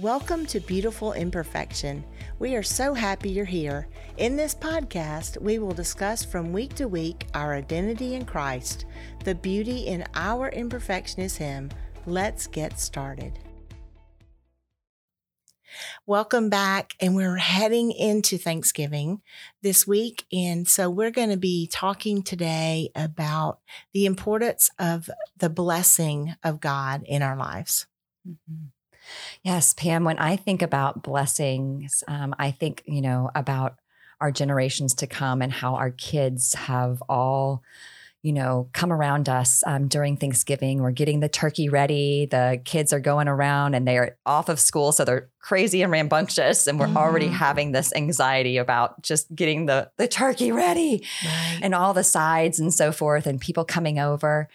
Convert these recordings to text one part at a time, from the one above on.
Welcome to Beautiful Imperfection. We are so happy you're here. In this podcast, we will discuss from week to week our identity in Christ. The beauty in our imperfection is Him. Let's get started. Welcome back, and we're heading into Thanksgiving this week. And so, we're going to be talking today about the importance of the blessing of God in our lives. Mm-hmm. Yes, Pam, when I think about blessings, um, I think, you know, about our generations to come and how our kids have all you know, come around us um, during Thanksgiving. We're getting the turkey ready. The kids are going around and they're off of school. So they're crazy and rambunctious. And we're mm-hmm. already having this anxiety about just getting the, the turkey ready right. and all the sides and so forth and people coming over.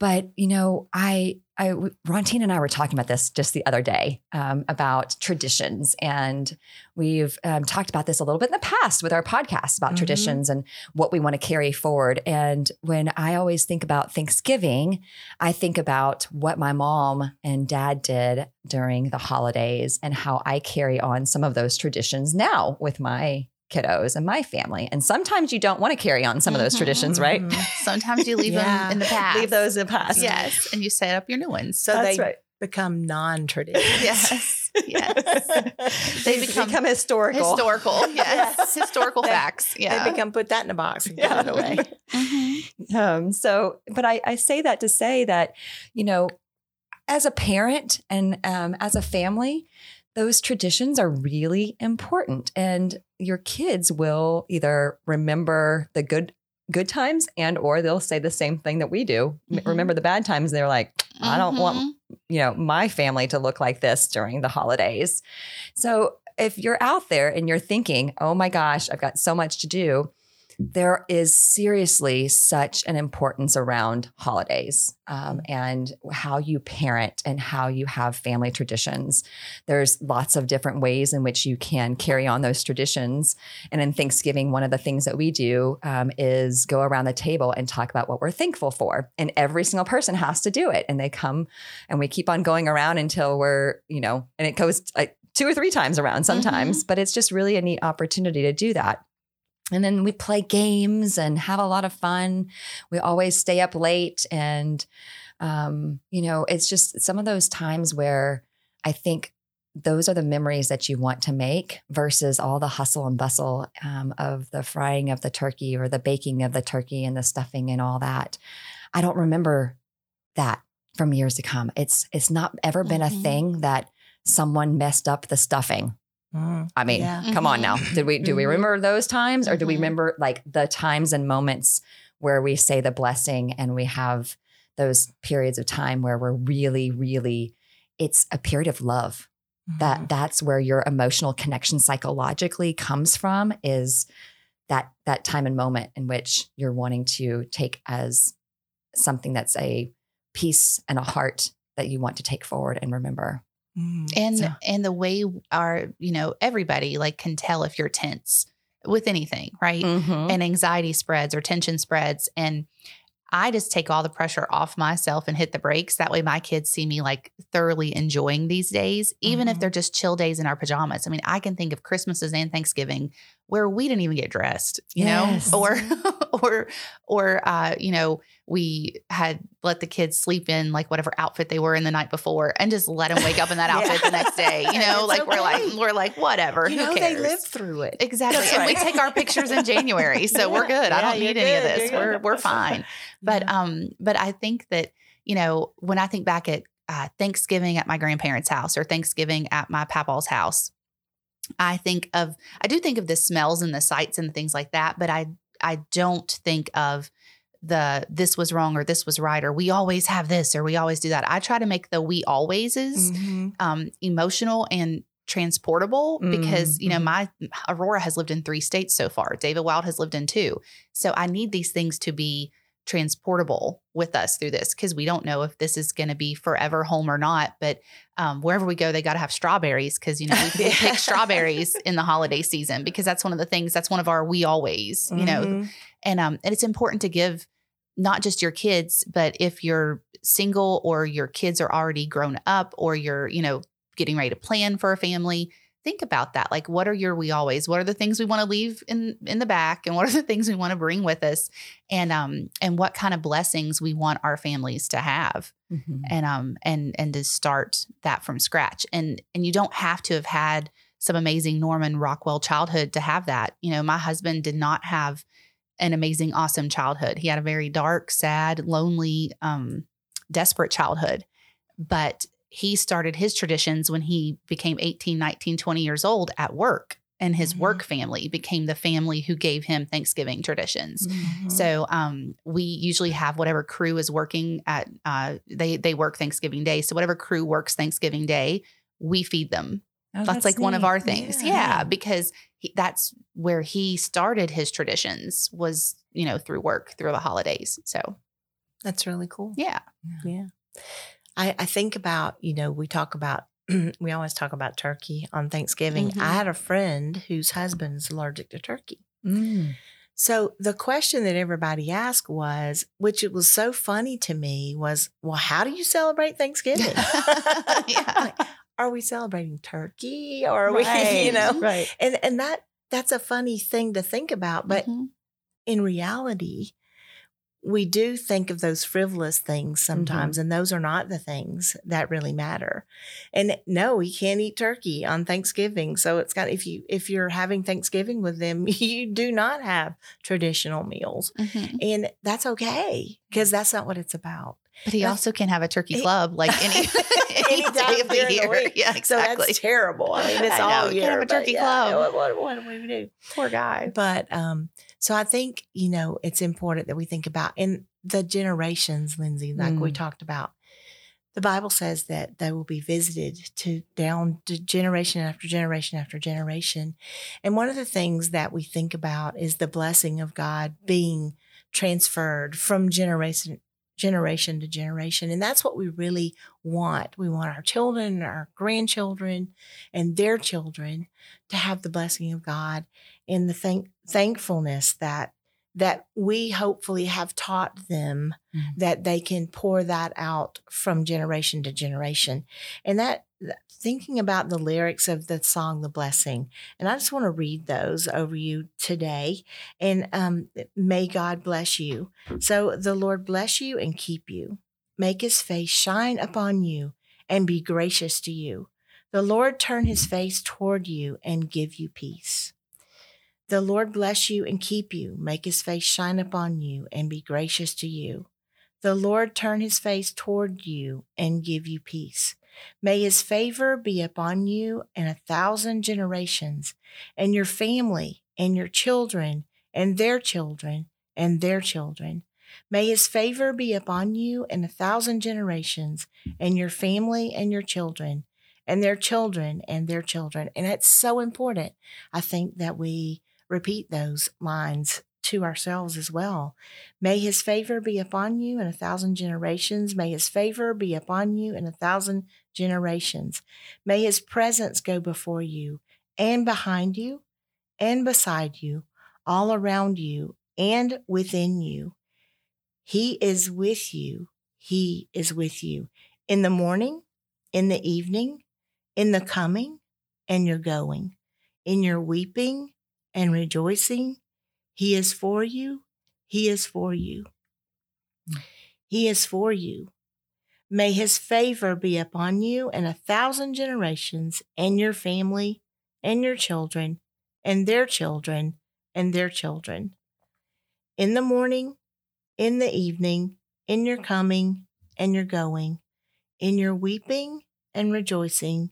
But, you know, I I, Rontine and I were talking about this just the other day um, about traditions, and we've um, talked about this a little bit in the past with our podcast about mm-hmm. traditions and what we want to carry forward. And when I always think about Thanksgiving, I think about what my mom and dad did during the holidays and how I carry on some of those traditions now with my kiddos and my family. And sometimes you don't want to carry on some of those mm-hmm, traditions, right? Mm-hmm. Sometimes you leave yeah. them in the past. Leave those in the past. Yes. And you set up your new ones. So That's they right. become non-traditional. yes. Yes. they become, become, historical. Historical. Yes. historical they, facts. Yeah. They become put that in a box and yeah. it away. mm-hmm. um, so, but I, I say that to say that, you know, as a parent and um, as a family, those traditions are really important and your kids will either remember the good good times and or they'll say the same thing that we do mm-hmm. remember the bad times they're like i don't mm-hmm. want you know my family to look like this during the holidays so if you're out there and you're thinking oh my gosh i've got so much to do there is seriously such an importance around holidays um, and how you parent and how you have family traditions. There's lots of different ways in which you can carry on those traditions. And in Thanksgiving, one of the things that we do um, is go around the table and talk about what we're thankful for. And every single person has to do it. And they come and we keep on going around until we're, you know, and it goes like two or three times around sometimes, mm-hmm. but it's just really a neat opportunity to do that. And then we play games and have a lot of fun. We always stay up late. And, um, you know, it's just some of those times where I think those are the memories that you want to make versus all the hustle and bustle um, of the frying of the turkey or the baking of the turkey and the stuffing and all that. I don't remember that from years to come. It's it's not ever been mm-hmm. a thing that someone messed up the stuffing Mm, I mean, yeah. come mm-hmm. on now. Did we do we mm-hmm. remember those times or do we mm-hmm. remember like the times and moments where we say the blessing and we have those periods of time where we're really really it's a period of love. Mm-hmm. That that's where your emotional connection psychologically comes from is that that time and moment in which you're wanting to take as something that's a piece and a heart that you want to take forward and remember. Mm, and so. and the way our you know everybody like can tell if you're tense with anything, right? Mm-hmm. And anxiety spreads or tension spreads and I just take all the pressure off myself and hit the brakes. That way, my kids see me like thoroughly enjoying these days, even mm-hmm. if they're just chill days in our pajamas. I mean, I can think of Christmases and Thanksgiving where we didn't even get dressed, you yes. know, or, or, or, uh, you know, we had let the kids sleep in like whatever outfit they were in the night before and just let them wake up in that outfit yeah. the next day. You know, like okay. we're like, we're like, whatever. You know, they lived through it. Exactly. That's and we take our pictures in January. So yeah. we're good. I don't need any of this. We're, we're fine. But, um, but I think that, you know, when I think back at uh, Thanksgiving at my grandparents' house or Thanksgiving at my papal's house, I think of I do think of the smells and the sights and things like that, but I I don't think of the this was wrong or this was right or we always have this or we always do that. I try to make the we alwayses mm-hmm. um, emotional and transportable mm-hmm. because you know mm-hmm. my Aurora has lived in three states so far. David Wild has lived in two, so I need these things to be transportable with us through this because we don't know if this is going to be forever home or not. But um, wherever we go, they got to have strawberries because you know we pick strawberries in the holiday season because that's one of the things that's one of our we always you mm-hmm. know, and um and it's important to give not just your kids, but if you're single or your kids are already grown up or you're you know getting ready to plan for a family, think about that. Like, what are your we always? What are the things we want to leave in in the back, and what are the things we want to bring with us? And um, and what kind of blessings we want our families to have, mm-hmm. and um, and and to start that from scratch. And and you don't have to have had some amazing Norman Rockwell childhood to have that. You know, my husband did not have an amazing, awesome childhood. He had a very dark, sad, lonely, um, desperate childhood. But he started his traditions when he became 18, 19, 20 years old at work. And his mm-hmm. work family became the family who gave him Thanksgiving traditions. Mm-hmm. So um, we usually have whatever crew is working at. Uh, they they work Thanksgiving Day. So whatever crew works Thanksgiving Day, we feed them. Oh, that's, that's, like neat. one of our things. Yeah, yeah because he, that's where he started his traditions was you know through work through the holidays. So that's really cool. Yeah, yeah. I, I think about, you know, we talk about, we always talk about turkey on Thanksgiving. Mm-hmm. I had a friend whose husband is allergic to turkey. Mm. So the question that everybody asked was, which it was so funny to me, was, well, how do you celebrate Thanksgiving? like, are we celebrating turkey or are right. we, you know? Right. And and that that's a funny thing to think about. But mm-hmm. in reality, we do think of those frivolous things sometimes, mm-hmm. and those are not the things that really matter. And no, we can't eat turkey on Thanksgiving. So it's got if you if you're having Thanksgiving with them, you do not have traditional meals, mm-hmm. and that's okay because that's not what it's about. But he that's, also can have a turkey club like any any day of the year. The yeah, exactly. So that's terrible. I mean, it's I all know. year. Can have a turkey yeah, club. What, what, what do we do? Poor guy. But um, so I think, you know, it's important that we think about in the generations, Lindsay, like mm. we talked about. The Bible says that they will be visited to down to generation after generation after generation. And one of the things that we think about is the blessing of God being transferred from generation generation to generation. And that's what we really want. We want our children, our grandchildren, and their children to have the blessing of God and the thank- thankfulness that that we hopefully have taught them mm-hmm. that they can pour that out from generation to generation. And that thinking about the lyrics of the song The Blessing, and I just want to read those over you today. And um, may God bless you. So the Lord bless you and keep you, make his face shine upon you and be gracious to you. The Lord turn his face toward you and give you peace. The Lord bless you and keep you, make his face shine upon you, and be gracious to you. The Lord turn his face toward you and give you peace. May his favor be upon you and a thousand generations, and your family, and your children, and their children, and their children. May his favor be upon you and a thousand generations, and your family, and your children, and their children, and their children. And it's so important, I think, that we repeat those lines to ourselves as well. May his favor be upon you in a thousand generations. May his favor be upon you in a thousand generations. May his presence go before you and behind you and beside you, all around you and within you. He is with you. He is with you in the morning, in the evening, in the coming and your going, in your weeping and rejoicing. He is for you. He is for you. Hmm. He is for you. May his favor be upon you and a thousand generations, and your family, and your children, and their children, and their children. In the morning, in the evening, in your coming and your going, in your weeping and rejoicing,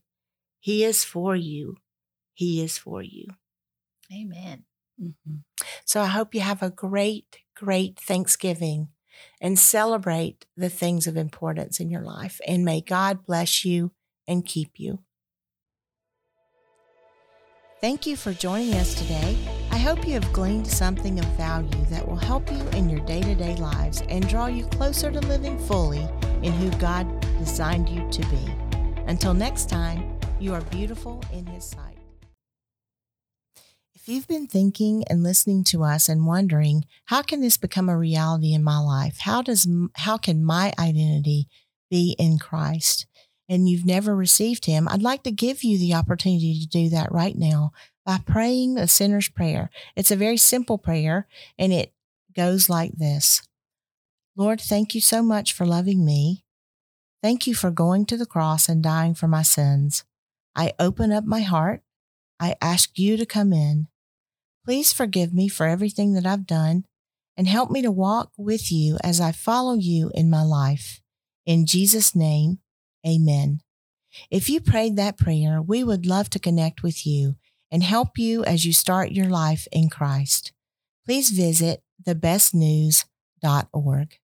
he is for you. He is for you. Amen. Mm-hmm. So I hope you have a great, great Thanksgiving and celebrate the things of importance in your life. And may God bless you and keep you. Thank you for joining us today. I hope you have gleaned something of value that will help you in your day to day lives and draw you closer to living fully in who God designed you to be. Until next time, you are beautiful in His sight. If you've been thinking and listening to us and wondering, how can this become a reality in my life? How does how can my identity be in Christ? and you've never received Him, I'd like to give you the opportunity to do that right now by praying the sinner's prayer. It's a very simple prayer, and it goes like this Lord, thank you so much for loving me. Thank you for going to the cross and dying for my sins. I open up my heart. I ask you to come in. Please forgive me for everything that I've done and help me to walk with you as I follow you in my life. In Jesus' name, amen. If you prayed that prayer, we would love to connect with you and help you as you start your life in Christ. Please visit thebestnews.org.